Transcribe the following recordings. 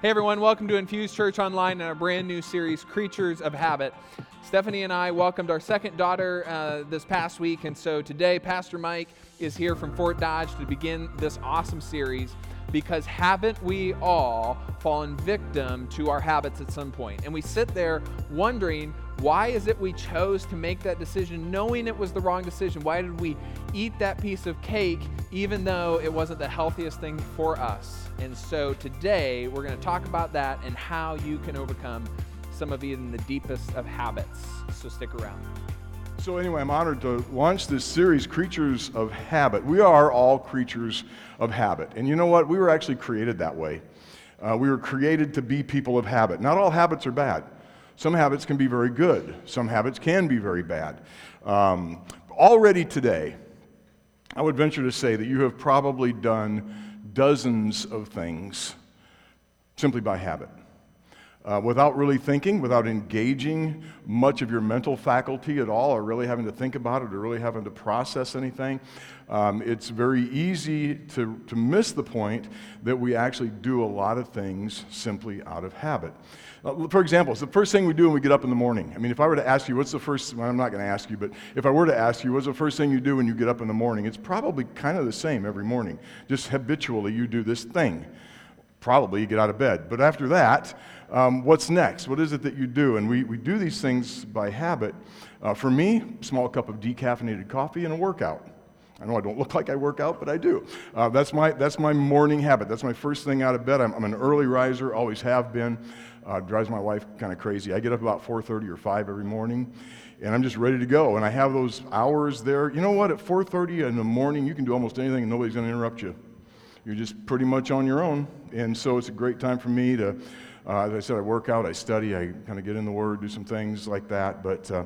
Hey everyone, welcome to Infuse Church Online and our brand new series, Creatures of Habit. Stephanie and I welcomed our second daughter uh, this past week, and so today Pastor Mike is here from Fort Dodge to begin this awesome series because haven't we all fallen victim to our habits at some point? And we sit there wondering, why is it we chose to make that decision knowing it was the wrong decision? Why did we eat that piece of cake even though it wasn't the healthiest thing for us? And so today we're going to talk about that and how you can overcome some of even the deepest of habits. So stick around. So, anyway, I'm honored to launch this series, Creatures of Habit. We are all creatures of habit. And you know what? We were actually created that way. Uh, we were created to be people of habit. Not all habits are bad. Some habits can be very good, some habits can be very bad. Um, already today, I would venture to say that you have probably done dozens of things simply by habit. Uh, without really thinking, without engaging much of your mental faculty at all, or really having to think about it, or really having to process anything, um, it's very easy to, to miss the point that we actually do a lot of things simply out of habit. Uh, for example, it's the first thing we do when we get up in the morning. I mean, if I were to ask you, what's the first, well, I'm not going to ask you, but if I were to ask you, what's the first thing you do when you get up in the morning? It's probably kind of the same every morning. Just habitually, you do this thing. Probably you get out of bed. But after that, um, what's next? What is it that you do? And we, we do these things by habit. Uh, for me, small cup of decaffeinated coffee and a workout. I know I don't look like I work out, but I do. Uh, that's, my, that's my morning habit. That's my first thing out of bed. I'm, I'm an early riser, always have been. Uh, drives my wife kind of crazy. I get up about 4:30 or 5 every morning, and I'm just ready to go. And I have those hours there. You know what? At 4:30 in the morning, you can do almost anything, and nobody's going to interrupt you. You're just pretty much on your own. And so it's a great time for me to, uh, as I said, I work out, I study, I kind of get in the Word, do some things like that. But uh,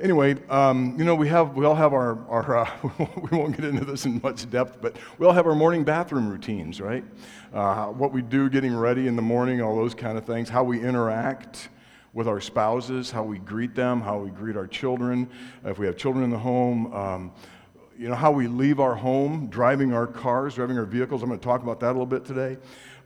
anyway, um, you know, we have we all have our our uh, we won't get into this in much depth, but we all have our morning bathroom routines, right? Uh, what we do getting ready in the morning, all those kind of things, how we interact with our spouses, how we greet them, how we greet our children, if we have children in the home. Um, you know, how we leave our home, driving our cars, driving our vehicles. I'm going to talk about that a little bit today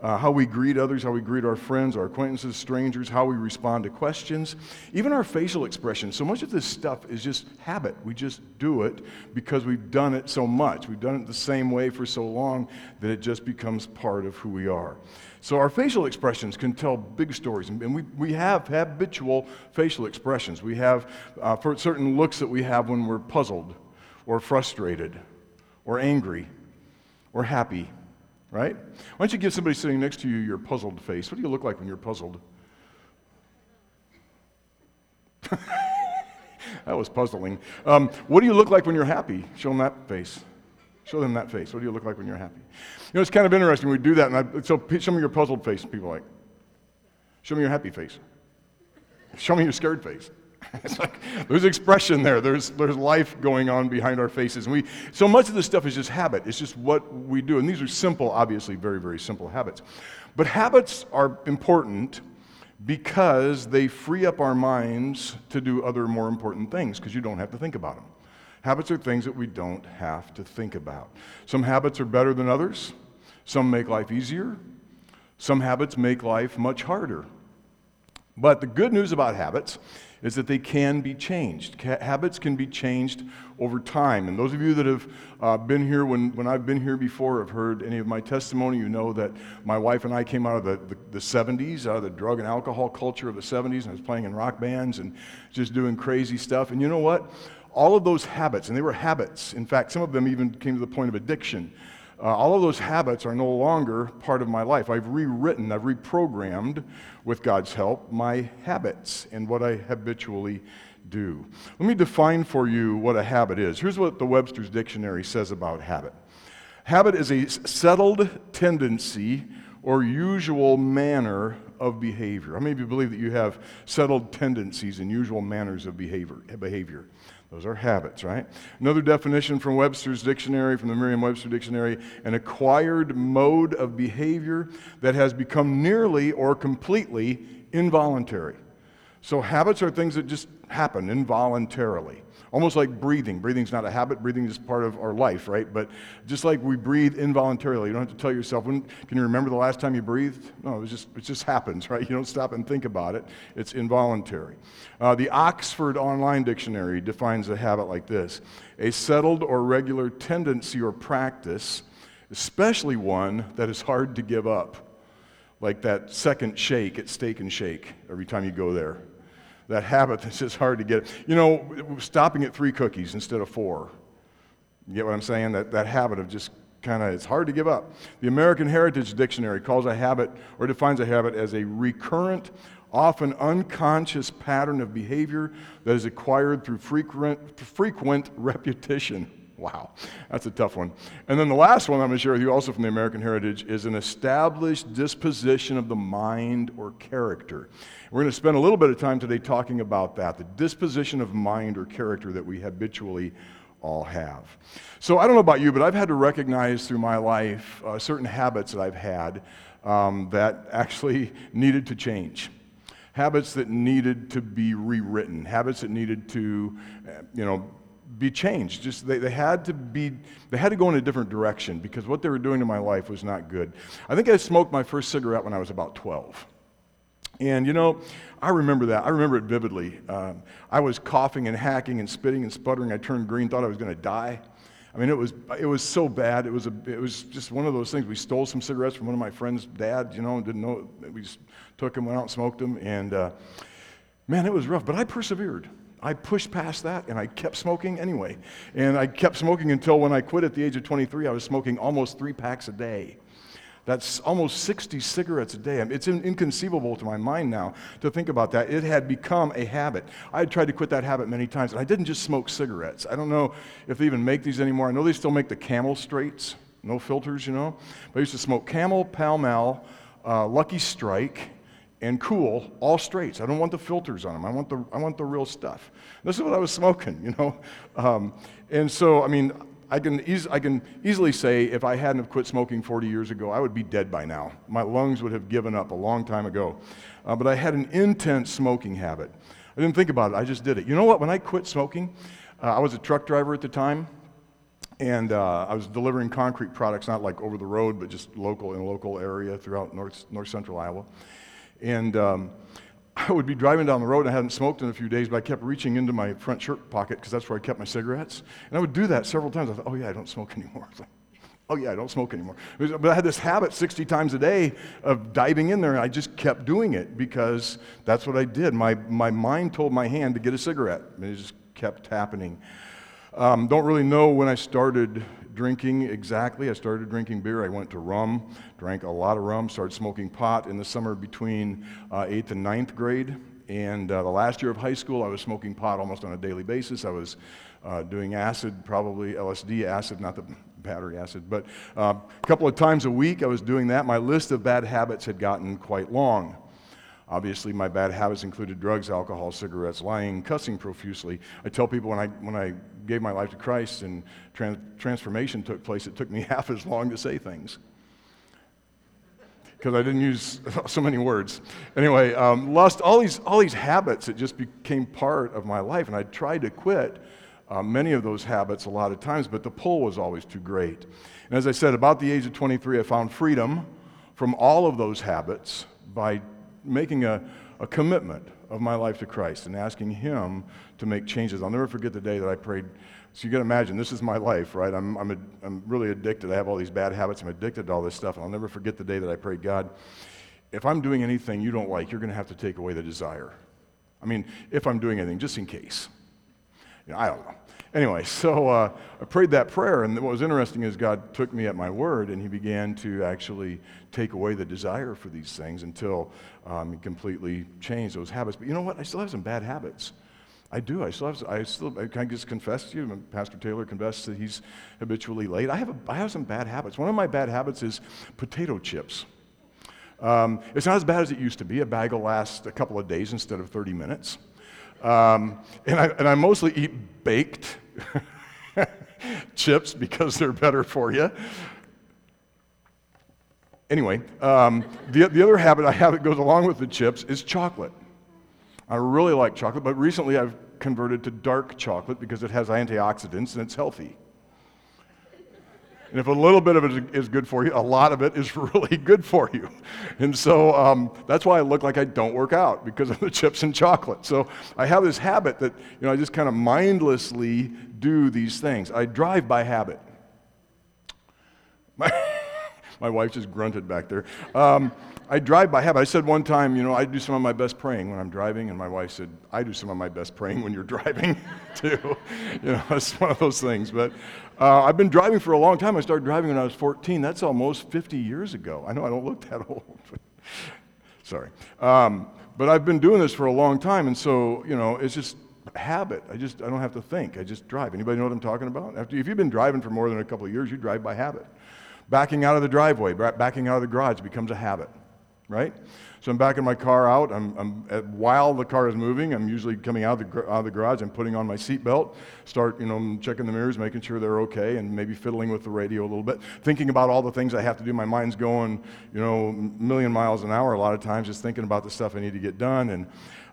uh, how we greet others, how we greet our friends, our acquaintances, strangers, how we respond to questions, even our facial expressions. So much of this stuff is just habit. We just do it because we've done it so much. We've done it the same way for so long that it just becomes part of who we are. So our facial expressions can tell big stories, and we, we have habitual facial expressions. We have uh, for certain looks that we have when we're puzzled, or frustrated, or angry, or happy right? Why don't you give somebody sitting next to you your puzzled face? What do you look like when you're puzzled? that was puzzling. Um, what do you look like when you're happy? Show them that face. Show them that face. What do you look like when you're happy? You know, it's kind of interesting. We do that, and I, so show me your puzzled face. People like, show me your happy face. Show me your scared face. it's like there's expression there. There's, there's life going on behind our faces. And we, so much of this stuff is just habit. It's just what we do. And these are simple, obviously, very, very simple habits. But habits are important because they free up our minds to do other more important things because you don't have to think about them. Habits are things that we don't have to think about. Some habits are better than others, some make life easier, some habits make life much harder. But the good news about habits is that they can be changed. habits can be changed over time. And those of you that have uh, been here when, when I've been here before have heard any of my testimony, you know that my wife and I came out of the, the, the 70s, out of the drug and alcohol culture of the 70s, and I was playing in rock bands and just doing crazy stuff. And you know what? All of those habits, and they were habits, in fact, some of them even came to the point of addiction. Uh, all of those habits are no longer part of my life. I've rewritten, I've reprogrammed, with God's help, my habits and what I habitually do. Let me define for you what a habit is. Here's what the Webster's Dictionary says about habit habit is a settled tendency or usual manner of behavior. How many of you believe that you have settled tendencies and usual manners of behavior? behavior? Those are habits, right? Another definition from Webster's dictionary, from the Merriam Webster dictionary an acquired mode of behavior that has become nearly or completely involuntary. So habits are things that just happen involuntarily. Almost like breathing. Breathing's not a habit, breathing is part of our life, right? But just like we breathe involuntarily, you don't have to tell yourself, when, can you remember the last time you breathed? No, it just, it just happens, right? You don't stop and think about it. It's involuntary. Uh, the Oxford Online Dictionary defines a habit like this a settled or regular tendency or practice, especially one that is hard to give up. Like that second shake at Steak and Shake every time you go there that habit that's just hard to get. You know, stopping at three cookies instead of four. You get what I'm saying? That, that habit of just kind of, it's hard to give up. The American Heritage Dictionary calls a habit or defines a habit as a recurrent, often unconscious pattern of behavior that is acquired through frequent, frequent repetition. Wow, that's a tough one. And then the last one I'm going to share with you, also from the American Heritage, is an established disposition of the mind or character. We're going to spend a little bit of time today talking about that the disposition of mind or character that we habitually all have. So I don't know about you, but I've had to recognize through my life uh, certain habits that I've had um, that actually needed to change habits that needed to be rewritten, habits that needed to, uh, you know, be changed. Just they, they had to be they had to go in a different direction because what they were doing to my life was not good. I think I smoked my first cigarette when I was about 12. And you know, I remember that. I remember it vividly. Um, I was coughing and hacking and spitting and sputtering. I turned green, thought I was going to die. I mean, it was, it was so bad. It was, a, it was just one of those things. We stole some cigarettes from one of my friend's dad, you know, didn't know. We just took them, went out and smoked them. And uh, man, it was rough. But I persevered. I pushed past that and I kept smoking anyway. And I kept smoking until when I quit at the age of 23, I was smoking almost three packs a day. That's almost 60 cigarettes a day. It's inconceivable to my mind now to think about that. It had become a habit. I had tried to quit that habit many times, and I didn't just smoke cigarettes. I don't know if they even make these anymore. I know they still make the camel straights, no filters, you know. But I used to smoke camel, Pall Mall, uh, Lucky Strike, and Kool, all straights. I don't want the filters on them. I want the, I want the real stuff. This is what I was smoking, you know. Um, and so, I mean, I can, eas- I can easily say if I hadn't have quit smoking 40 years ago, I would be dead by now. My lungs would have given up a long time ago. Uh, but I had an intense smoking habit. I didn't think about it, I just did it. You know what? When I quit smoking, uh, I was a truck driver at the time, and uh, I was delivering concrete products, not like over the road, but just local in a local area throughout north, north central Iowa. And um, I would be driving down the road. And I hadn't smoked in a few days, but I kept reaching into my front shirt pocket because that's where I kept my cigarettes. And I would do that several times. I thought, oh, yeah, I don't smoke anymore. Like, oh, yeah, I don't smoke anymore. But I had this habit 60 times a day of diving in there, and I just kept doing it because that's what I did. My, my mind told my hand to get a cigarette, and it just kept happening. Um, don't really know when I started drinking exactly. I started drinking beer. I went to rum, drank a lot of rum, started smoking pot in the summer between uh, eighth and ninth grade. And uh, the last year of high school, I was smoking pot almost on a daily basis. I was uh, doing acid, probably LSD acid, not the battery acid, but uh, a couple of times a week I was doing that. My list of bad habits had gotten quite long. Obviously, my bad habits included drugs, alcohol, cigarettes, lying, cussing profusely. I tell people when I, when I gave my life to Christ and trans- transformation took place, it took me half as long to say things because I didn't use so many words. Anyway, um, lust, all these, all these habits that just became part of my life, and I tried to quit uh, many of those habits a lot of times, but the pull was always too great. And as I said, about the age of 23, I found freedom from all of those habits by making a, a commitment of my life to Christ and asking Him to make changes. I'll never forget the day that I prayed. So you can imagine, this is my life, right? I'm, I'm, a, I'm really addicted. I have all these bad habits. I'm addicted to all this stuff. And I'll never forget the day that I prayed, God, if I'm doing anything you don't like, you're going to have to take away the desire. I mean, if I'm doing anything, just in case. You know, I don't know. Anyway, so uh, I prayed that prayer, and what was interesting is God took me at my word, and He began to actually take away the desire for these things until um, He completely changed those habits. But you know what? I still have some bad habits. I do. I still have. I still. I can I just confess to you? Pastor Taylor confessed that he's habitually late. I have. A, I have some bad habits. One of my bad habits is potato chips. Um, it's not as bad as it used to be. A bag will last a couple of days instead of 30 minutes. Um, and, I, and I mostly eat baked chips because they're better for you. Anyway, um, the, the other habit I have that goes along with the chips is chocolate. I really like chocolate, but recently I've converted to dark chocolate because it has antioxidants and it's healthy. And if a little bit of it is good for you, a lot of it is really good for you. And so um, that's why I look like I don't work out because of the chips and chocolate. So I have this habit that, you know, I just kind of mindlessly do these things. I drive by habit. My, my wife just grunted back there. Um, I drive by habit. I said one time, you know, I do some of my best praying when I'm driving, and my wife said, I do some of my best praying when you're driving, too. you know, it's one of those things. But uh, I've been driving for a long time. I started driving when I was 14. That's almost 50 years ago. I know I don't look that old. Sorry. Um, but I've been doing this for a long time, and so, you know, it's just habit. I just, I don't have to think. I just drive. Anybody know what I'm talking about? After, if you've been driving for more than a couple of years, you drive by habit. Backing out of the driveway, backing out of the garage becomes a habit right? So I'm backing my car out. I'm, I'm while the car is moving, I'm usually coming out of the, out of the garage. I'm putting on my seatbelt, start, you know, checking the mirrors, making sure they're okay, and maybe fiddling with the radio a little bit, thinking about all the things I have to do. My mind's going, you know, a million miles an hour a lot of times, just thinking about the stuff I need to get done. And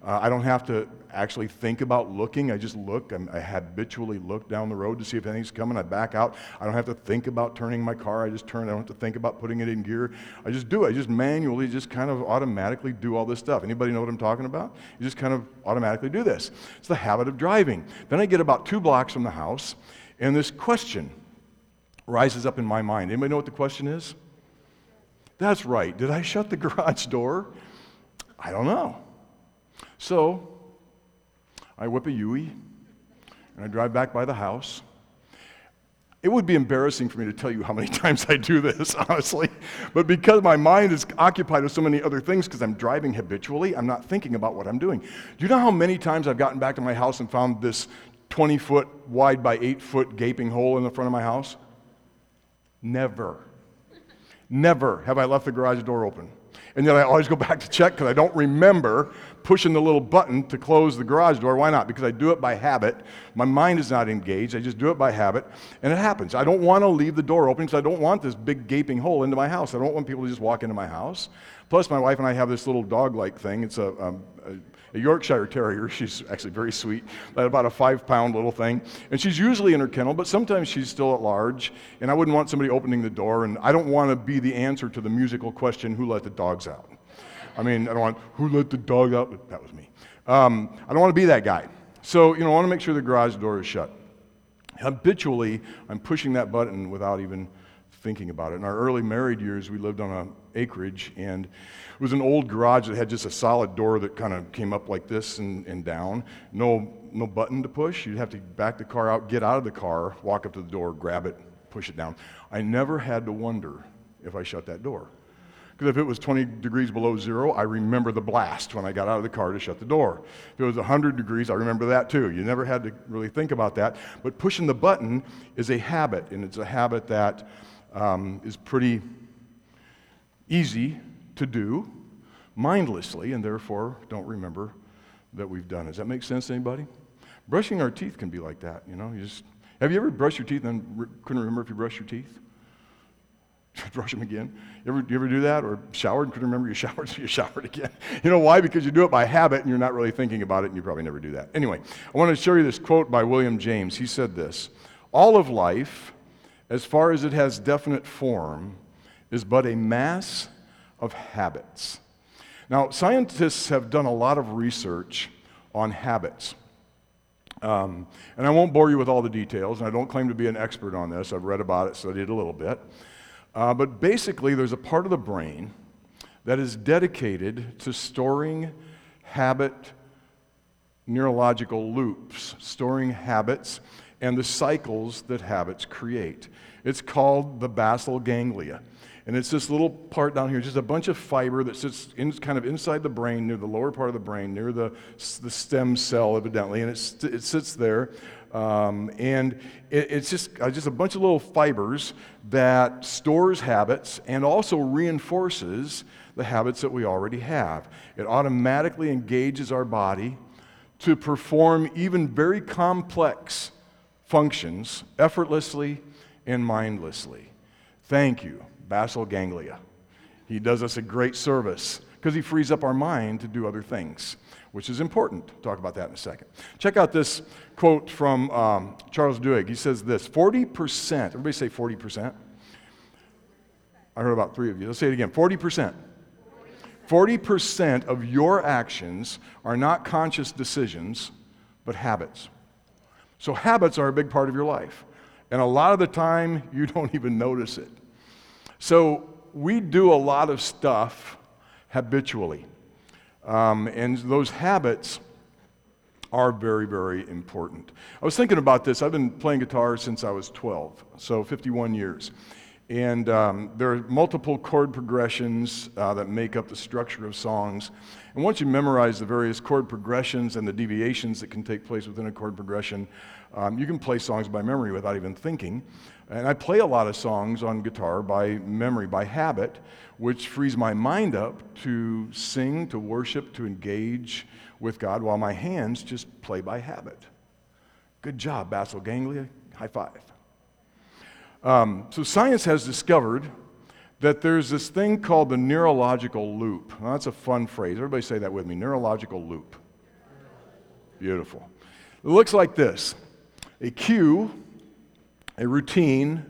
uh, I don't have to actually think about looking. I just look. I'm, i habitually look down the road to see if anything's coming. I back out. I don't have to think about turning my car. I just turn. I don't have to think about putting it in gear. I just do. It. I just manually, just kind of automatically do all this stuff. Anybody know what I'm talking about? You just kind of automatically do this. It's the habit of driving. Then I get about two blocks from the house, and this question rises up in my mind. Anybody know what the question is? That's right. Did I shut the garage door? I don't know. So I whip a Yui and I drive back by the house. It would be embarrassing for me to tell you how many times I do this, honestly. But because my mind is occupied with so many other things, because I'm driving habitually, I'm not thinking about what I'm doing. Do you know how many times I've gotten back to my house and found this 20 foot wide by 8 foot gaping hole in the front of my house? Never. Never have I left the garage door open. And then I always go back to check because I don't remember pushing the little button to close the garage door. Why not? Because I do it by habit. My mind is not engaged. I just do it by habit, and it happens. I don't want to leave the door open because I don't want this big gaping hole into my house. I don't want people to just walk into my house. Plus, my wife and I have this little dog like thing. It's a, um, a a Yorkshire Terrier. She's actually very sweet, about a five pound little thing. And she's usually in her kennel, but sometimes she's still at large. And I wouldn't want somebody opening the door, and I don't want to be the answer to the musical question who let the dogs out? I mean, I don't want who let the dog out? That was me. Um, I don't want to be that guy. So, you know, I want to make sure the garage door is shut. Habitually, I'm pushing that button without even thinking about it. In our early married years, we lived on an acreage, and it was an old garage that had just a solid door that kind of came up like this and, and down. No, no button to push. You'd have to back the car out, get out of the car, walk up to the door, grab it, push it down. I never had to wonder if I shut that door. Because if it was 20 degrees below zero, I remember the blast when I got out of the car to shut the door. If it was 100 degrees, I remember that too. You never had to really think about that. But pushing the button is a habit, and it's a habit that um, is pretty easy to do mindlessly and therefore don't remember that we've done. Does that make sense to anybody? Brushing our teeth can be like that, you know. You just have you ever brushed your teeth and re- couldn't remember if you brushed your teeth? Brush them again. You ever, you ever do that? Or showered and couldn't remember you showered, so you showered again. You know why? Because you do it by habit and you're not really thinking about it and you probably never do that. Anyway, I want to show you this quote by William James. He said this All of life as far as it has definite form, is but a mass of habits. Now, scientists have done a lot of research on habits. Um, and I won't bore you with all the details, and I don't claim to be an expert on this. I've read about it, studied a little bit. Uh, but basically, there's a part of the brain that is dedicated to storing habit neurological loops, storing habits and the cycles that habits create. It's called the basal ganglia. And it's this little part down here, just a bunch of fiber that sits in, kind of inside the brain, near the lower part of the brain, near the, the stem cell, evidently. And it, it sits there. Um, and it, it's just, uh, just a bunch of little fibers that stores habits and also reinforces the habits that we already have. It automatically engages our body to perform even very complex functions effortlessly and mindlessly. Thank you, basal ganglia. He does us a great service because he frees up our mind to do other things, which is important. Talk about that in a second. Check out this quote from um, Charles Duhigg. He says this 40%, everybody say 40%. I heard about three of you. Let's say it again 40%. 40% of your actions are not conscious decisions, but habits. So, habits are a big part of your life. And a lot of the time, you don't even notice it. So, we do a lot of stuff habitually. Um, and those habits are very, very important. I was thinking about this. I've been playing guitar since I was 12, so 51 years. And um, there are multiple chord progressions uh, that make up the structure of songs. And once you memorize the various chord progressions and the deviations that can take place within a chord progression, um, you can play songs by memory without even thinking. And I play a lot of songs on guitar by memory, by habit, which frees my mind up to sing, to worship, to engage with God, while my hands just play by habit. Good job, basal ganglia. High five. Um, so, science has discovered that there's this thing called the neurological loop. Now, that's a fun phrase. Everybody say that with me neurological loop. Beautiful. It looks like this a cue, a routine,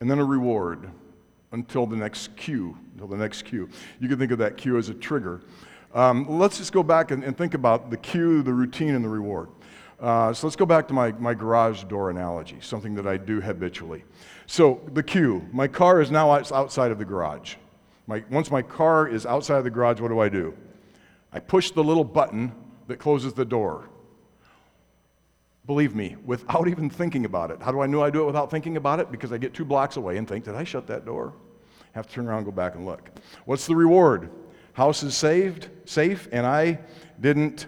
and then a reward until the next cue. Until the next cue. You can think of that cue as a trigger. Um, let's just go back and, and, think about the cue, the routine, and the reward. Uh, so let's go back to my, my garage door analogy, something that I do habitually. So the cue, my car is now outside of the garage. My, once my car is outside of the garage, what do I do? I push the little button that closes the door. Believe me, without even thinking about it. How do I know I do it without thinking about it? Because I get two blocks away and think, did I shut that door? Have to turn around and go back and look. What's the reward? House is saved, safe, and I didn't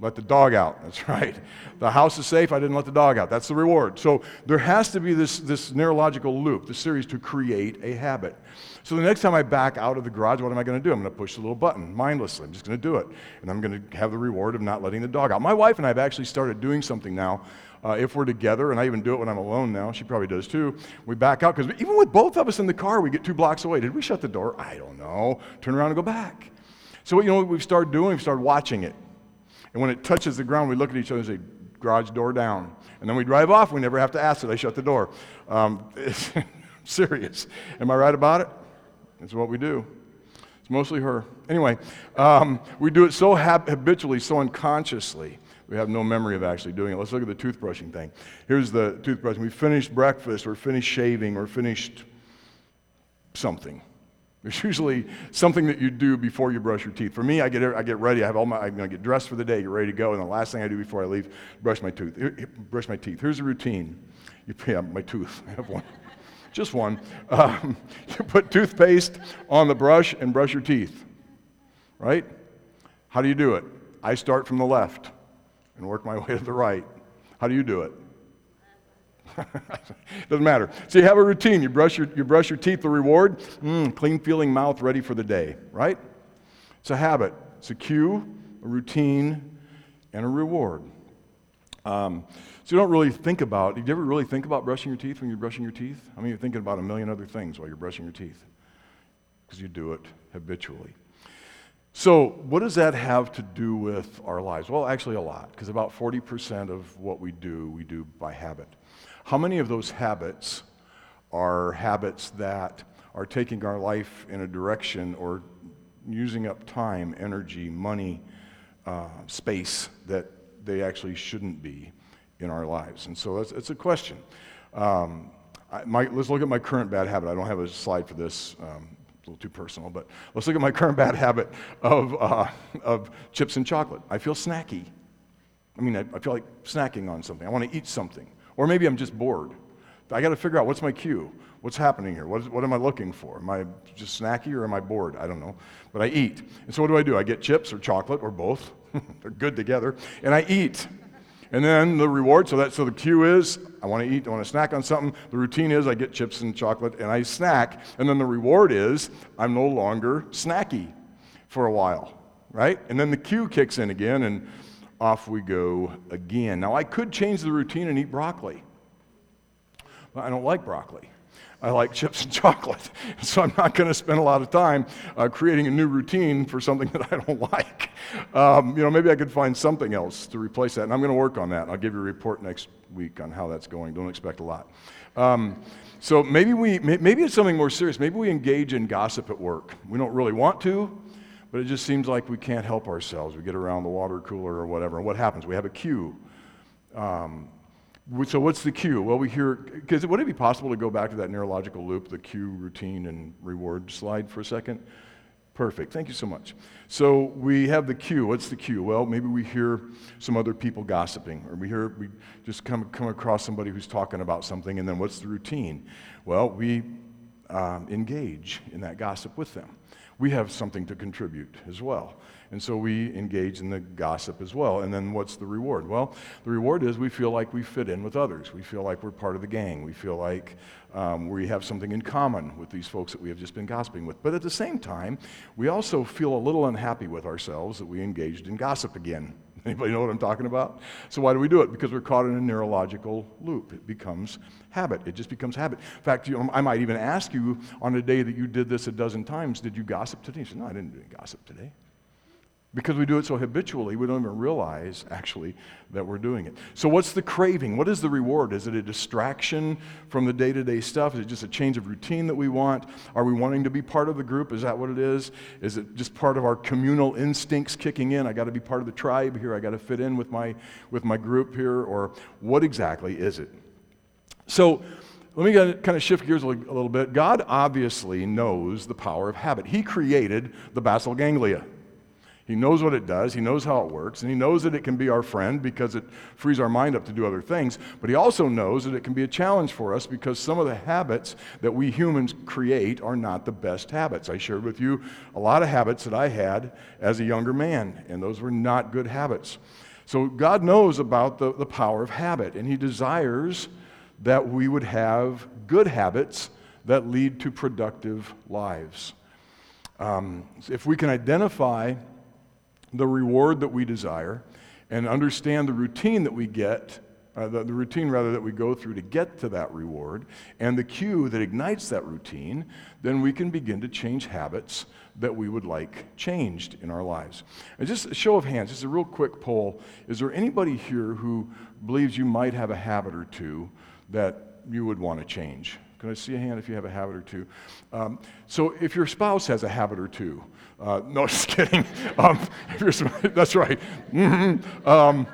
let the dog out. That's right. The house is safe. I didn't let the dog out. That's the reward. So there has to be this, this neurological loop, the series to create a habit. So the next time I back out of the garage, what am I going to do? I'm going to push the little button mindlessly. I'm just going to do it. And I'm going to have the reward of not letting the dog out. My wife and I have actually started doing something now. Uh, if we're together, and I even do it when I'm alone now, she probably does too, we back out because even with both of us in the car, we get two blocks away. Did we shut the door? I don't know. Turn around and go back. So, you know what we've started doing? We've started watching it. And when it touches the ground, we look at each other and say, garage door down. And then we drive off. We never have to ask it. They shut the door. Um, serious. Am I right about it? It's what we do. It's mostly her. Anyway, um, we do it so hab- habitually, so unconsciously. We have no memory of actually doing it. Let's look at the toothbrushing thing. Here's the toothbrushing. We finished breakfast, or finished shaving, or finished something. There's usually something that you do before you brush your teeth. For me, I get, I get ready. I have all my, I'm going to get dressed for the day, get ready to go, and the last thing I do before I leave, brush my tooth. Brush my teeth. Here's a routine. You, yeah, my tooth. I have one. Just one. Um, you put toothpaste on the brush and brush your teeth. Right? How do you do it? I start from the left and work my way to the right. How do you do it? Doesn't matter. So you have a routine. You brush your, you brush your teeth, the reward, mm, clean feeling mouth, ready for the day, right? It's a habit. It's a cue, a routine, and a reward. Um, so you don't really think about, did you ever really think about brushing your teeth when you're brushing your teeth? I mean, you're thinking about a million other things while you're brushing your teeth because you do it habitually. So, what does that have to do with our lives? Well, actually, a lot, because about 40% of what we do, we do by habit. How many of those habits are habits that are taking our life in a direction or using up time, energy, money, uh, space that they actually shouldn't be in our lives? And so it's a question. Um, I, my, let's look at my current bad habit. I don't have a slide for this. Um, a little too personal, but let's look at my current bad habit of, uh, of chips and chocolate. I feel snacky. I mean, I, I feel like snacking on something. I want to eat something. Or maybe I'm just bored. I got to figure out what's my cue? What's happening here? What, is, what am I looking for? Am I just snacky or am I bored? I don't know. But I eat. And so what do I do? I get chips or chocolate or both. They're good together. And I eat. And then the reward, so that so the cue is I want to eat, I want to snack on something. The routine is I get chips and chocolate and I snack. And then the reward is I'm no longer snacky for a while. Right? And then the cue kicks in again and off we go again. Now, I could change the routine and eat broccoli, but I don't like broccoli. I like chips and chocolate. So I'm not going to spend a lot of time uh, creating a new routine for something that I don't like. Um, you know, maybe I could find something else to replace that. And I'm going to work on that. I'll give you a report next week on how that's going. Don't expect a lot. Um, so maybe we, maybe it's something more serious. Maybe we engage in gossip at work. We don't really want to, but it just seems like we can't help ourselves. We get around the water cooler or whatever, and what happens? We have a cue. Um, so what's the cue? Well, we hear, because would it be possible to go back to that neurological loop, the cue, routine, and reward slide for a second? Perfect. Thank you so much. So we have the cue. What's the cue? Well, maybe we hear some other people gossiping, or we hear we just come come across somebody who's talking about something, and then what's the routine? Well, we um, engage in that gossip with them. We have something to contribute as well. And so we engage in the gossip as well. And then what's the reward? Well, the reward is we feel like we fit in with others. We feel like we're part of the gang. We feel like um, we have something in common with these folks that we have just been gossiping with. But at the same time, we also feel a little unhappy with ourselves that we engaged in gossip again. Anybody know what I'm talking about? So why do we do it? Because we're caught in a neurological loop. It becomes habit. It just becomes habit. In fact, you know, I might even ask you on a day that you did this a dozen times, did you gossip today? You said, no, I didn't do any gossip today. Because we do it so habitually, we don't even realize actually that we're doing it. So, what's the craving? What is the reward? Is it a distraction from the day to day stuff? Is it just a change of routine that we want? Are we wanting to be part of the group? Is that what it is? Is it just part of our communal instincts kicking in? I got to be part of the tribe here. I got to fit in with my, with my group here. Or what exactly is it? So, let me kind of shift gears a little bit. God obviously knows the power of habit. He created the basal ganglia. He knows what it does, He knows how it works, and He knows that it can be our friend because it frees our mind up to do other things. But He also knows that it can be a challenge for us because some of the habits that we humans create are not the best habits. I shared with you a lot of habits that I had as a younger man, and those were not good habits. So God knows about the, the power of habit, and He desires that we would have good habits that lead to productive lives. Um, if we can identify the reward that we desire and understand the routine that we get, uh, the, the routine rather that we go through to get to that reward, and the cue that ignites that routine, then we can begin to change habits that we would like changed in our lives. And just a show of hands, just a real quick poll. Is there anybody here who believes you might have a habit or two that you would want to change? Can I see a hand if you have a habit or two? Um, so, if your spouse has a habit or two, uh, no, just kidding. Um, that's right. Mm-hmm. Um,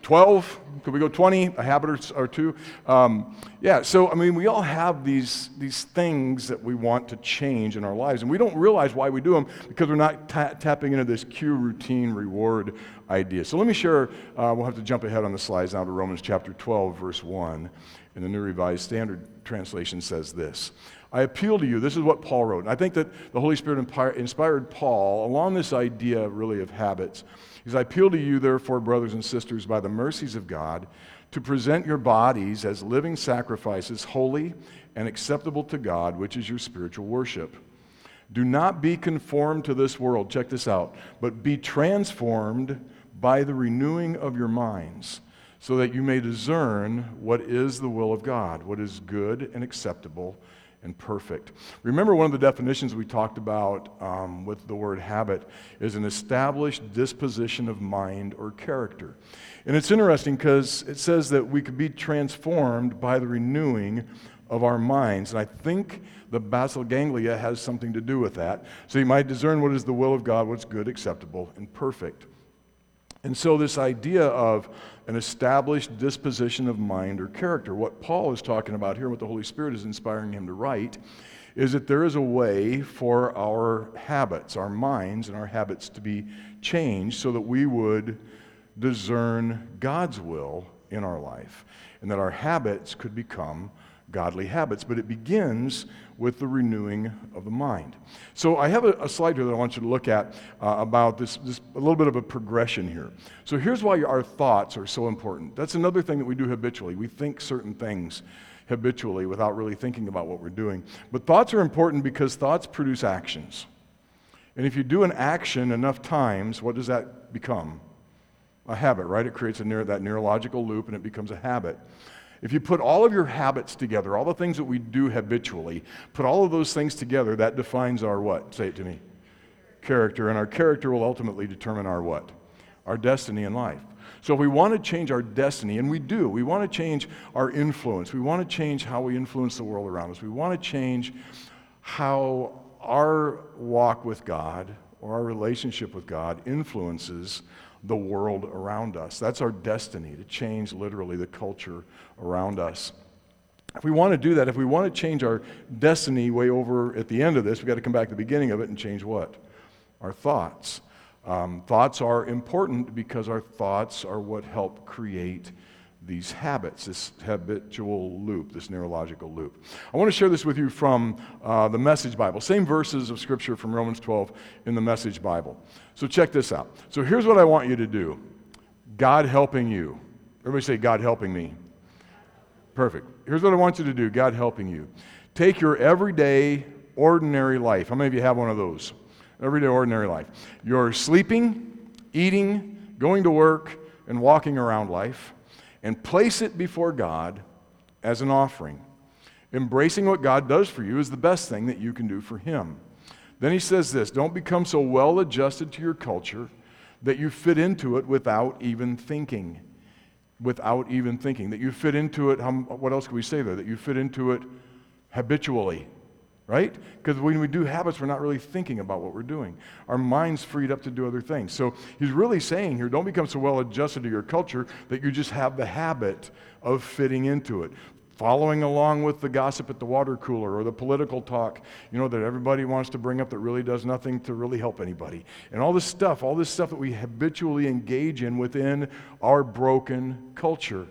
12, could we go 20, a habit or, two? Um, yeah, so I mean, we all have these, these things that we want to change in our lives, and we don't realize why we do them because we're not ta- tapping into this cue routine reward idea. So let me share, uh, we'll have to jump ahead on the slides now to Romans chapter 12, verse 1. In the New Revised Standard Translation says this I appeal to you. This is what Paul wrote. And I think that the Holy Spirit inspired Paul along this idea, really, of habits. He says, I appeal to you, therefore, brothers and sisters, by the mercies of God, to present your bodies as living sacrifices, holy and acceptable to God, which is your spiritual worship. Do not be conformed to this world. Check this out. But be transformed by the renewing of your minds, so that you may discern what is the will of God, what is good and acceptable and perfect. Remember, one of the definitions we talked about um, with the word habit is an established disposition of mind or character. And it's interesting because it says that we could be transformed by the renewing of our minds. And I think the basal ganglia has something to do with that. So you might discern what is the will of God, what's good, acceptable, and perfect. And so, this idea of an established disposition of mind or character, what Paul is talking about here, what the Holy Spirit is inspiring him to write, is that there is a way for our habits, our minds, and our habits to be changed so that we would discern God's will in our life and that our habits could become godly habits. But it begins with the renewing of the mind. So I have a, a slide here that I want you to look at uh, about this, this, a little bit of a progression here. So here's why our thoughts are so important. That's another thing that we do habitually. We think certain things habitually without really thinking about what we're doing. But thoughts are important because thoughts produce actions. And if you do an action enough times, what does that become? A habit, right? It creates a that neurological loop and it becomes a habit. If you put all of your habits together, all the things that we do habitually, put all of those things together, that defines our what? Say it to me. Character. And our character will ultimately determine our what? Our destiny in life. So if we want to change our destiny, and we do, we want to change our influence, we want to change how we influence the world around us, we want to change how our walk with God or our relationship with God influences the world around us. That's our destiny to change literally the culture around us. If we want to do that, if we want to change our destiny way over at the end of this, we've got to come back to the beginning of it and change what? Our thoughts. Um, thoughts are important because our thoughts are what help create these habits, this habitual loop, this neurological loop. I want to share this with you from uh, the Message Bible. Same verses of Scripture from Romans 12 in the Message Bible. So check this out. So here's what I want you to do God helping you. Everybody say, God helping me. Perfect. Here's what I want you to do God helping you. Take your everyday, ordinary life. How many of you have one of those? Everyday, ordinary life. You're sleeping, eating, going to work, and walking around life and place it before God as an offering. Embracing what God does for you is the best thing that you can do for Him. Then he says this don't become so well adjusted to your culture that you fit into it without even thinking. Without even thinking. That you fit into it, what else can we say there? That you fit into it habitually right? Because when we do habits, we're not really thinking about what we're doing. Our mind's freed up to do other things. So he's really saying here don't become so well adjusted to your culture that you just have the habit of fitting into it. Following along with the gossip at the water cooler or the political talk, you know, that everybody wants to bring up that really does nothing to really help anybody. And all this stuff, all this stuff that we habitually engage in within our broken culture.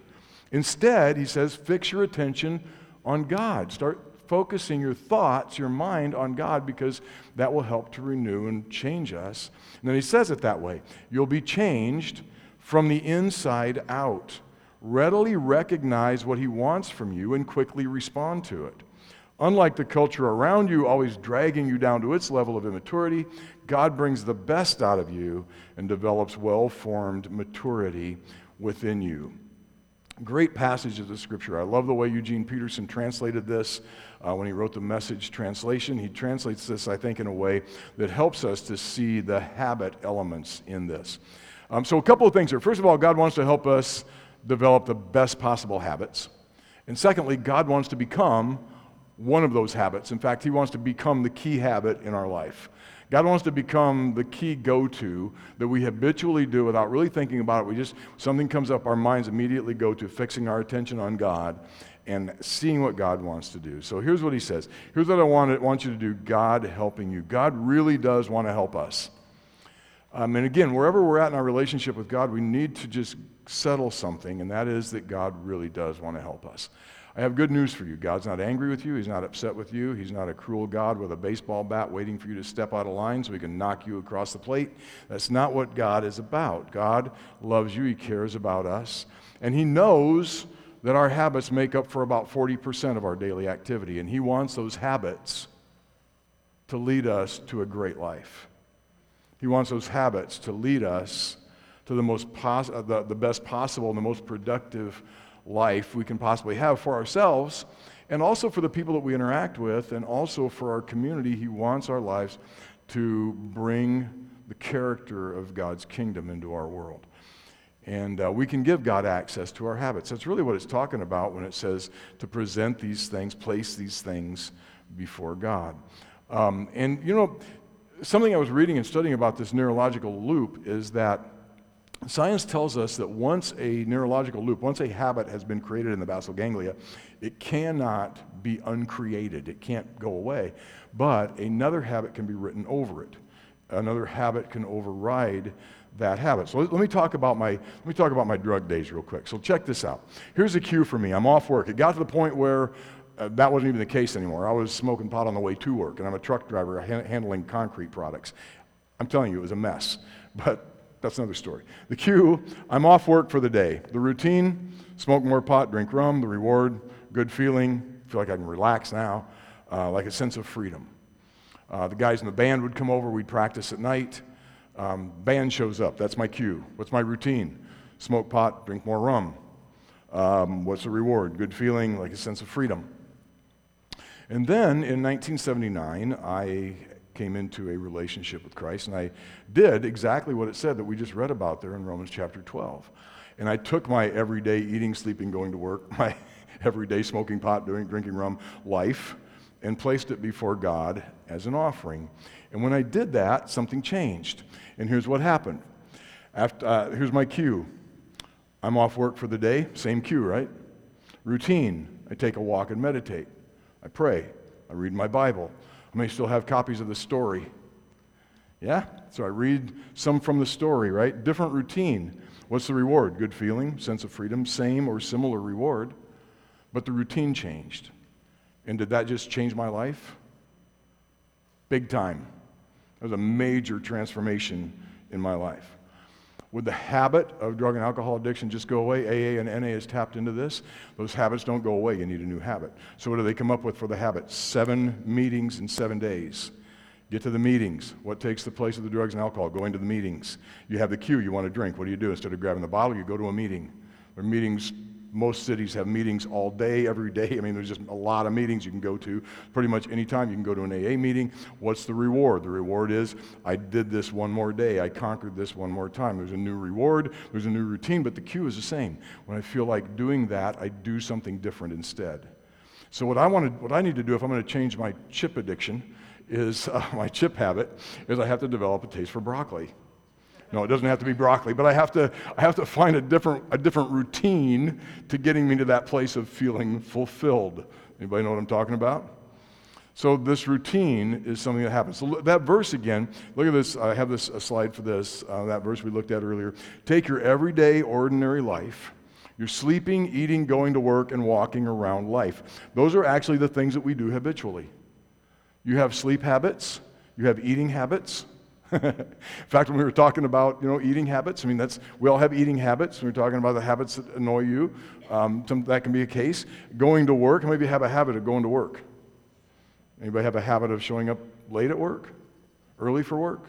Instead, he says, fix your attention on God. Start focusing your thoughts, your mind on God, because that will help to renew and change us. And then he says it that way you'll be changed from the inside out. Readily recognize what he wants from you and quickly respond to it. Unlike the culture around you, always dragging you down to its level of immaturity, God brings the best out of you and develops well formed maturity within you. Great passage of the scripture. I love the way Eugene Peterson translated this uh, when he wrote the message translation. He translates this, I think, in a way that helps us to see the habit elements in this. Um, so, a couple of things here. First of all, God wants to help us develop the best possible habits. And secondly, God wants to become one of those habits. In fact, He wants to become the key habit in our life. God wants to become the key go to that we habitually do without really thinking about it. We just, something comes up, our minds immediately go to fixing our attention on God and seeing what God wants to do. So here's what he says. Here's what I want, want you to do God helping you. God really does want to help us. Um, and again, wherever we're at in our relationship with God, we need to just settle something, and that is that God really does want to help us. I have good news for you. God's not angry with you. He's not upset with you. He's not a cruel God with a baseball bat waiting for you to step out of line so he can knock you across the plate. That's not what God is about. God loves you. He cares about us. And He knows that our habits make up for about 40% of our daily activity. And He wants those habits to lead us to a great life. He wants those habits to lead us to the, most pos- uh, the, the best possible and the most productive life we can possibly have for ourselves and also for the people that we interact with and also for our community. He wants our lives to bring the character of God's kingdom into our world. And uh, we can give God access to our habits. That's really what it's talking about when it says to present these things, place these things before God. Um, and you know, something I was reading and studying about this neurological loop is that Science tells us that once a neurological loop, once a habit has been created in the basal ganglia, it cannot be uncreated. It can't go away. But another habit can be written over it. Another habit can override that habit. So let, me talk about my let me talk about my drug days real quick. So check this out. Here's a cue for me. I'm off work. It got to the point where uh, that wasn't even the case anymore. I was smoking pot on the way to work, and I'm a truck driver handling concrete products. I'm telling you, it was a mess. But that's another story. The cue I'm off work for the day. The routine smoke more pot, drink rum. The reward good feeling, feel like I can relax now, uh, like a sense of freedom. Uh, the guys in the band would come over, we'd practice at night. Um, band shows up, that's my cue. What's my routine? Smoke pot, drink more rum. Um, what's the reward? Good feeling, like a sense of freedom. And then in 1979, I came into a relationship with Christ, and I did exactly what it said that we just read about there in Romans chapter 12. And I took my everyday eating, sleeping, going to work, my everyday smoking pot, doing, drinking rum life, and placed it before God as an offering. And when I did that, something changed. And here's what happened. After, uh, here's my cue. I'm off work for the day, same cue, right? Routine. I take a walk and meditate. I pray. I read my Bible. I may still have copies of the story. Yeah? So I read some from the story, right? Different routine. What's the reward? Good feeling, sense of freedom, same or similar reward. But the routine changed. And did that just change my life? Big time. It was a major transformation in my life. Would the habit of drug and alcohol addiction just go away? AA and NA has tapped into this. Those habits don't go away. You need a new habit. So, what do they come up with for the habit? Seven meetings in seven days. Get to the meetings. What takes the place of the drugs and alcohol? Going to the meetings. You have the cue, you want to drink. What do you do? Instead of grabbing the bottle, you go to a meeting. Are meetings most cities have meetings all day, every day. I mean, there's just a lot of meetings you can go to. Pretty much anytime you can go to an AA meeting. What's the reward? The reward is I did this one more day. I conquered this one more time. There's a new reward, there's a new routine, but the cue is the same. When I feel like doing that, I do something different instead. So, what I, want what I need to do if I'm going to change my chip addiction is uh, my chip habit is I have to develop a taste for broccoli. No, it doesn't have to be broccoli, but I have to, I have to find a different, a different routine to getting me to that place of feeling fulfilled. Anybody know what I'm talking about? So this routine is something that happens. So that verse again, look at this. I have this a slide for this. Uh, that verse we looked at earlier. Take your everyday, ordinary life. You're sleeping, eating, going to work, and walking around life. Those are actually the things that we do habitually. You have sleep habits. You have eating habits. In fact, when we were talking about you know eating habits, I mean that's we all have eating habits. We are talking about the habits that annoy you. Um, some, that can be a case. Going to work, maybe you have a habit of going to work. Anybody have a habit of showing up late at work, early for work,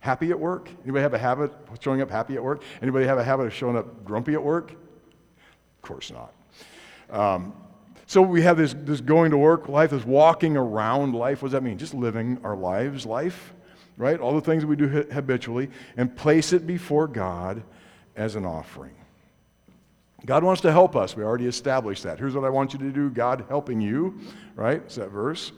happy at work? Anybody have a habit of showing up happy at work? Anybody have a habit of showing up grumpy at work? Of course not. Um, so we have this, this going to work life, this walking around life. What does that mean? Just living our lives, life right? All the things we do habitually, and place it before God as an offering. God wants to help us. We already established that. Here's what I want you to do God helping you, right? It's that verse.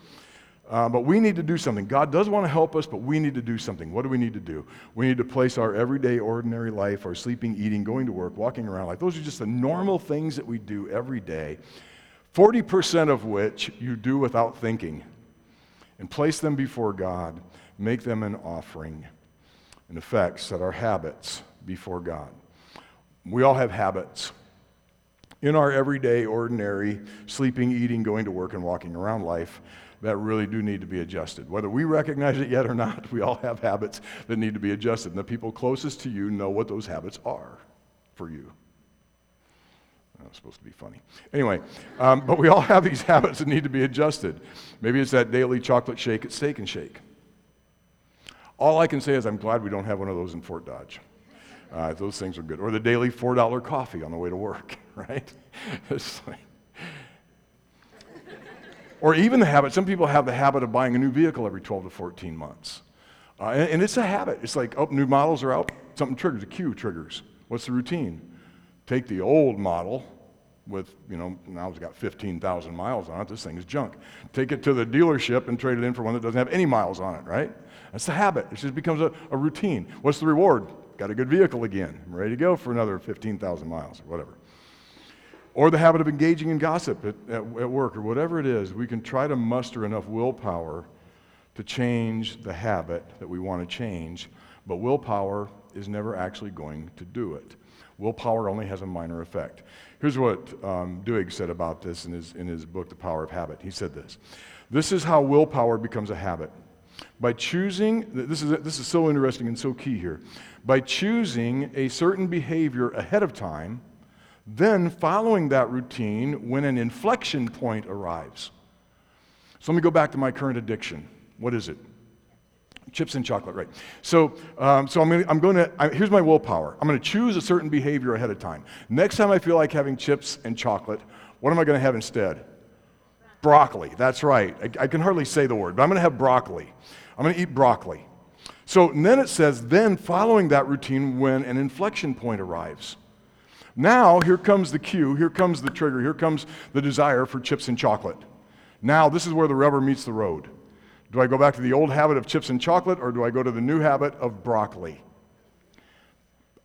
Uh, but we need to do something. God does want to help us, but we need to do something. What do we need to do? We need to place our everyday, ordinary life, our sleeping, eating, going to work, walking around life. Those are just the normal things that we do every day, 40% of which you do without thinking, and place them before God make them an offering. In effect, set our habits before God. We all have habits. In our everyday, ordinary, sleeping, eating, going to work, and walking around life, that really do need to be adjusted. Whether we recognize it yet or not, we all have habits that need to be adjusted. And the people closest to you know what those habits are for you. That's supposed to be funny. Anyway, um, but we all have these habits that need to be adjusted. Maybe it's that daily chocolate shake at Steak and Shake. All I can say is I'm glad we don't have one of those in Fort Dodge. Uh, those things are good. Or the daily $4 coffee on the way to work, right? like, or even the habit, some people have the habit of buying a new vehicle every 12 to 14 months. Uh, and, and, it's a habit. It's like, oh, new models are out, something triggers, a cue triggers. What's the routine? Take the old model with, you know, now it's got 15,000 miles on it. This thing is junk. Take it to the dealership and trade it in for one that doesn't have any miles on it, right? That's the habit. It just becomes a, a routine. What's the reward? Got a good vehicle again. I'm ready to go for another 15,000 miles or whatever. Or the habit of engaging in gossip at, at, at work or whatever it is. We can try to muster enough willpower to change the habit that we want to change, but willpower is never actually going to do it. Willpower only has a minor effect. Here's what um, Duhigg said about this in his, in his book, The Power of Habit. He said this This is how willpower becomes a habit. By choosing, this is, this is so interesting and so key here. By choosing a certain behavior ahead of time, then following that routine when an inflection point arrives. So let me go back to my current addiction. What is it? Chips and chocolate, right. So, um, so I'm, gonna, I'm going to, I, here's my willpower. I'm going to choose a certain behavior ahead of time. Next time I feel like having chips and chocolate, what am I going to have instead? Broccoli. That's right. I, I can hardly say the word, but I'm going to have broccoli. I'm going to eat broccoli. So then it says, then following that routine when an inflection point arrives. Now, here comes the cue, here comes the trigger, here comes the desire for chips and chocolate. Now, this is where the rubber meets the road. Do I go back to the old habit of chips and chocolate, or do I go to the new habit of broccoli?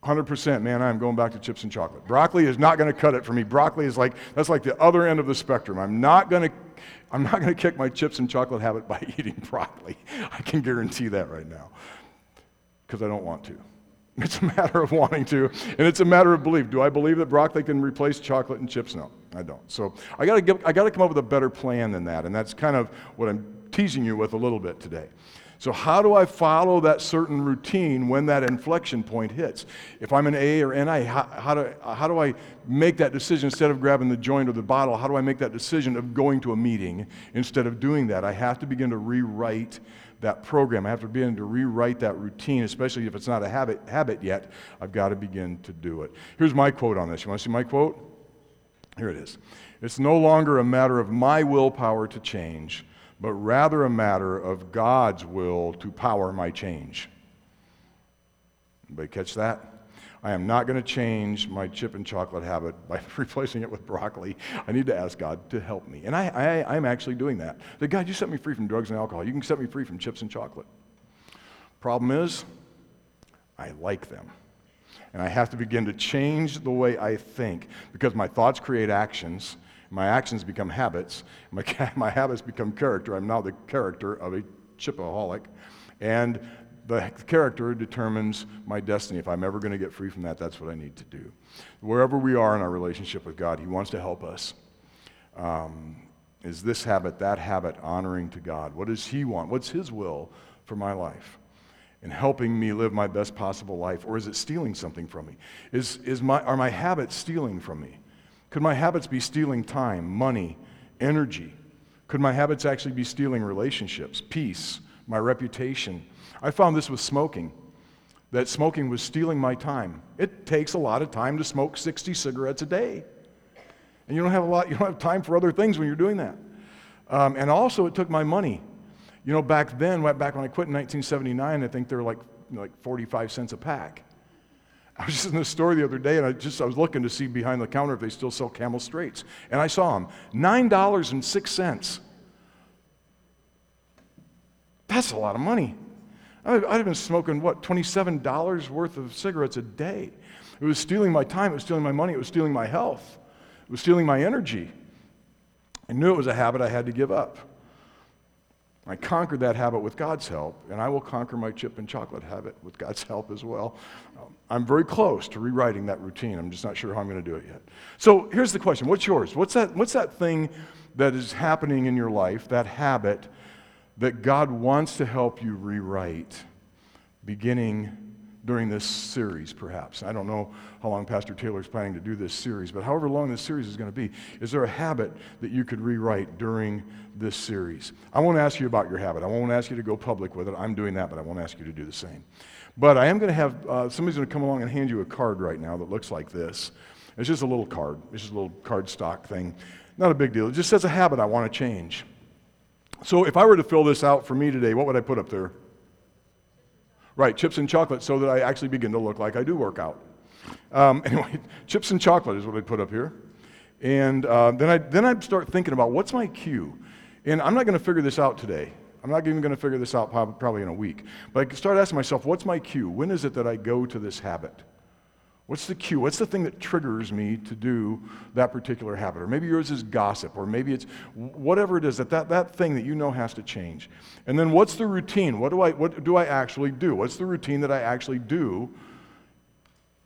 100%, man, I'm going back to chips and chocolate. Broccoli is not going to cut it for me. Broccoli is like, that's like the other end of the spectrum. I'm not going to, I'm not going to kick my chips and chocolate habit by eating broccoli. I can guarantee that right now. Because I don't want to. It's a matter of wanting to, and it's a matter of belief. Do I believe that broccoli can replace chocolate and chips? No, I don't. So I got to I got to come up with a better plan than that, and that's kind of what I'm teasing you with a little bit today. So, how do I follow that certain routine when that inflection point hits? If I'm an A or NI, how, how, do, how do I make that decision instead of grabbing the joint or the bottle? How do I make that decision of going to a meeting instead of doing that? I have to begin to rewrite that program. I have to begin to rewrite that routine, especially if it's not a habit, habit yet. I've got to begin to do it. Here's my quote on this. You want to see my quote? Here it is. It's no longer a matter of my willpower to change but rather a matter of God's will to power my change. Anybody catch that? I am not going to change my chip and chocolate habit by replacing it with broccoli. I need to ask God to help me. And I, I, I'm actually doing that. That God, you set me free from drugs and alcohol. You can set me free from chips and chocolate. Problem is, I like them. And I have to begin to change the way I think because my thoughts create actions my actions become habits. My, my habits become character. I'm now the character of a chipaholic. And the character determines my destiny. If I'm ever going to get free from that, that's what I need to do. Wherever we are in our relationship with God, He wants to help us. Um, is this habit, that habit, honoring to God? What does He want? What's His will for my life? In helping me live my best possible life? Or is it stealing something from me? Is, is my, are my habits stealing from me? Could my habits be stealing time, money, energy? Could my habits actually be stealing relationships, peace, my reputation? I found this with smoking, that smoking was stealing my time. It takes a lot of time to smoke 60 cigarettes a day. And you don't have a lot, you don't have time for other things when you're doing that. Um, and also, it took my money. You know, back then, back when I quit in 1979, I think they were like, you know, like 45 cents a pack. I was just in the store the other day and I just I was looking to see behind the counter if they still sell camel straights. And I saw them. $9.06. That's a lot of money. I'd have been smoking, what, $27 worth of cigarettes a day. It was stealing my time, it was stealing my money, it was stealing my health, it was stealing my energy. I knew it was a habit I had to give up. I conquered that habit with God's help, and I will conquer my chip and chocolate habit with God's help as well. Um, I'm very close to rewriting that routine. I'm just not sure how I'm going to do it yet. So here's the question What's yours? What's that, what's that thing that is happening in your life, that habit that God wants to help you rewrite beginning during this series, perhaps? I don't know how long Pastor Taylor is planning to do this series, but however long this series is going to be, is there a habit that you could rewrite during this series? I won't ask you about your habit. I won't ask you to go public with it. I'm doing that, but I won't ask you to do the same. But I am going to have uh, somebody's going to come along and hand you a card right now that looks like this. It's just a little card. It's just a little card stock thing. Not a big deal. It just says a habit I want to change. So if I were to fill this out for me today, what would I put up there? Right, chips and chocolate, so that I actually begin to look like I do work out. Um, anyway, chips and chocolate is what I put up here. And uh, then, I, then I'd start thinking about what's my cue? And I'm not going to figure this out today. I'm not even going to figure this out probably in a week. But I start asking myself, what's my cue? When is it that I go to this habit? What's the cue? What's the thing that triggers me to do that particular habit? Or maybe yours is gossip, or maybe it's whatever it is that, that that thing that you know has to change. And then what's the routine? What do I what do I actually do? What's the routine that I actually do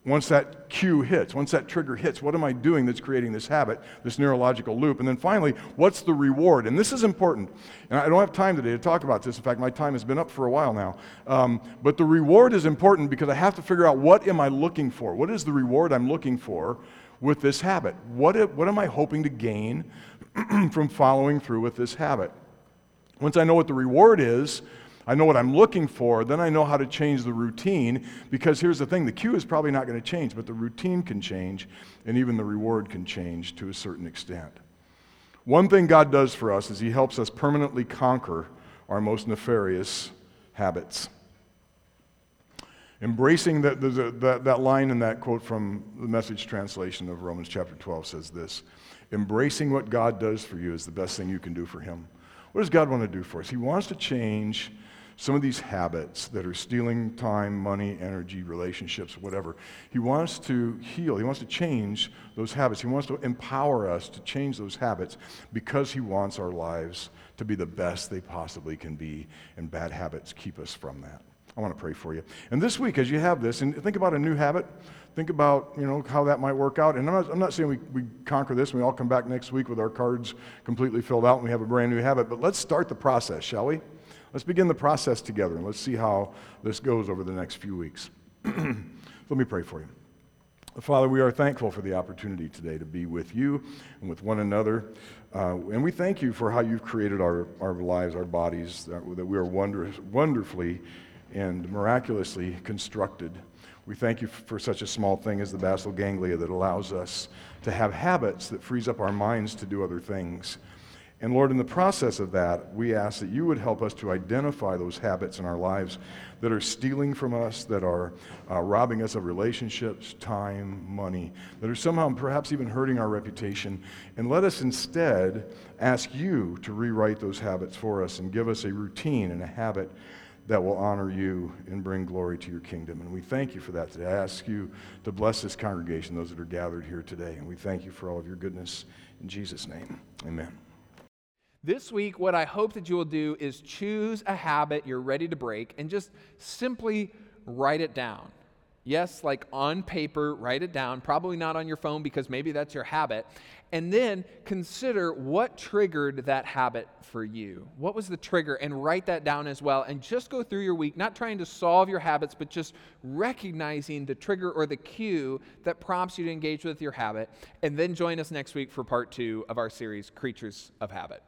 once that cue hits, once that trigger hits, what am I doing that's creating this habit, this neurological loop? And then finally, what's the reward? And this is important. And I don't have time today to talk about this. In fact, my time has been up for a while now. Um, but the reward is important because I have to figure out what am I looking for? What is the reward I'm looking for with this habit? What, what am I hoping to gain from following through with this habit? Once I know what the reward is, I know what I'm looking for, then I know how to change the routine. Because here's the thing the cue is probably not going to change, but the routine can change, and even the reward can change to a certain extent. One thing God does for us is He helps us permanently conquer our most nefarious habits. Embracing that, that, that line in that quote from the message translation of Romans chapter 12 says this Embracing what God does for you is the best thing you can do for Him. What does God want to do for us? He wants to change some of these habits that are stealing time, money, energy, relationships, whatever. He wants to heal. He wants to change those habits. He wants to empower us to change those habits because He wants our lives to be the best they possibly can be, and bad habits keep us from that. I want to pray for you. And this week, as you have this, and think about a new habit, think about you know how that might work out. And I'm not, I'm not saying we, we conquer this and we all come back next week with our cards completely filled out and we have a brand new habit, but let's start the process, shall we? Let's begin the process together and let's see how this goes over the next few weeks. Let me pray for you. Father, we are thankful for the opportunity today to be with you and with one another. Uh, and we thank you for how you've created our, our lives, our bodies, that, that we are wondrous, wonderfully and miraculously constructed. We thank you for such a small thing as the basal ganglia that allows us to have habits that frees up our minds to do other things. And Lord, in the process of that, we ask that you would help us to identify those habits in our lives that are stealing from us, that are uh, robbing us of relationships, time, money, that are somehow perhaps even hurting our reputation. And let us instead ask you to rewrite those habits for us and give us a routine and a habit that will honor you and bring glory to your kingdom. And we thank you for that today. I ask you to bless this congregation, those that are gathered here today. And we thank you for all of your goodness. In Jesus' name, amen. This week, what I hope that you will do is choose a habit you're ready to break and just simply write it down. Yes, like on paper, write it down, probably not on your phone because maybe that's your habit. And then consider what triggered that habit for you. What was the trigger? And write that down as well. And just go through your week, not trying to solve your habits, but just recognizing the trigger or the cue that prompts you to engage with your habit. And then join us next week for part two of our series, Creatures of Habit.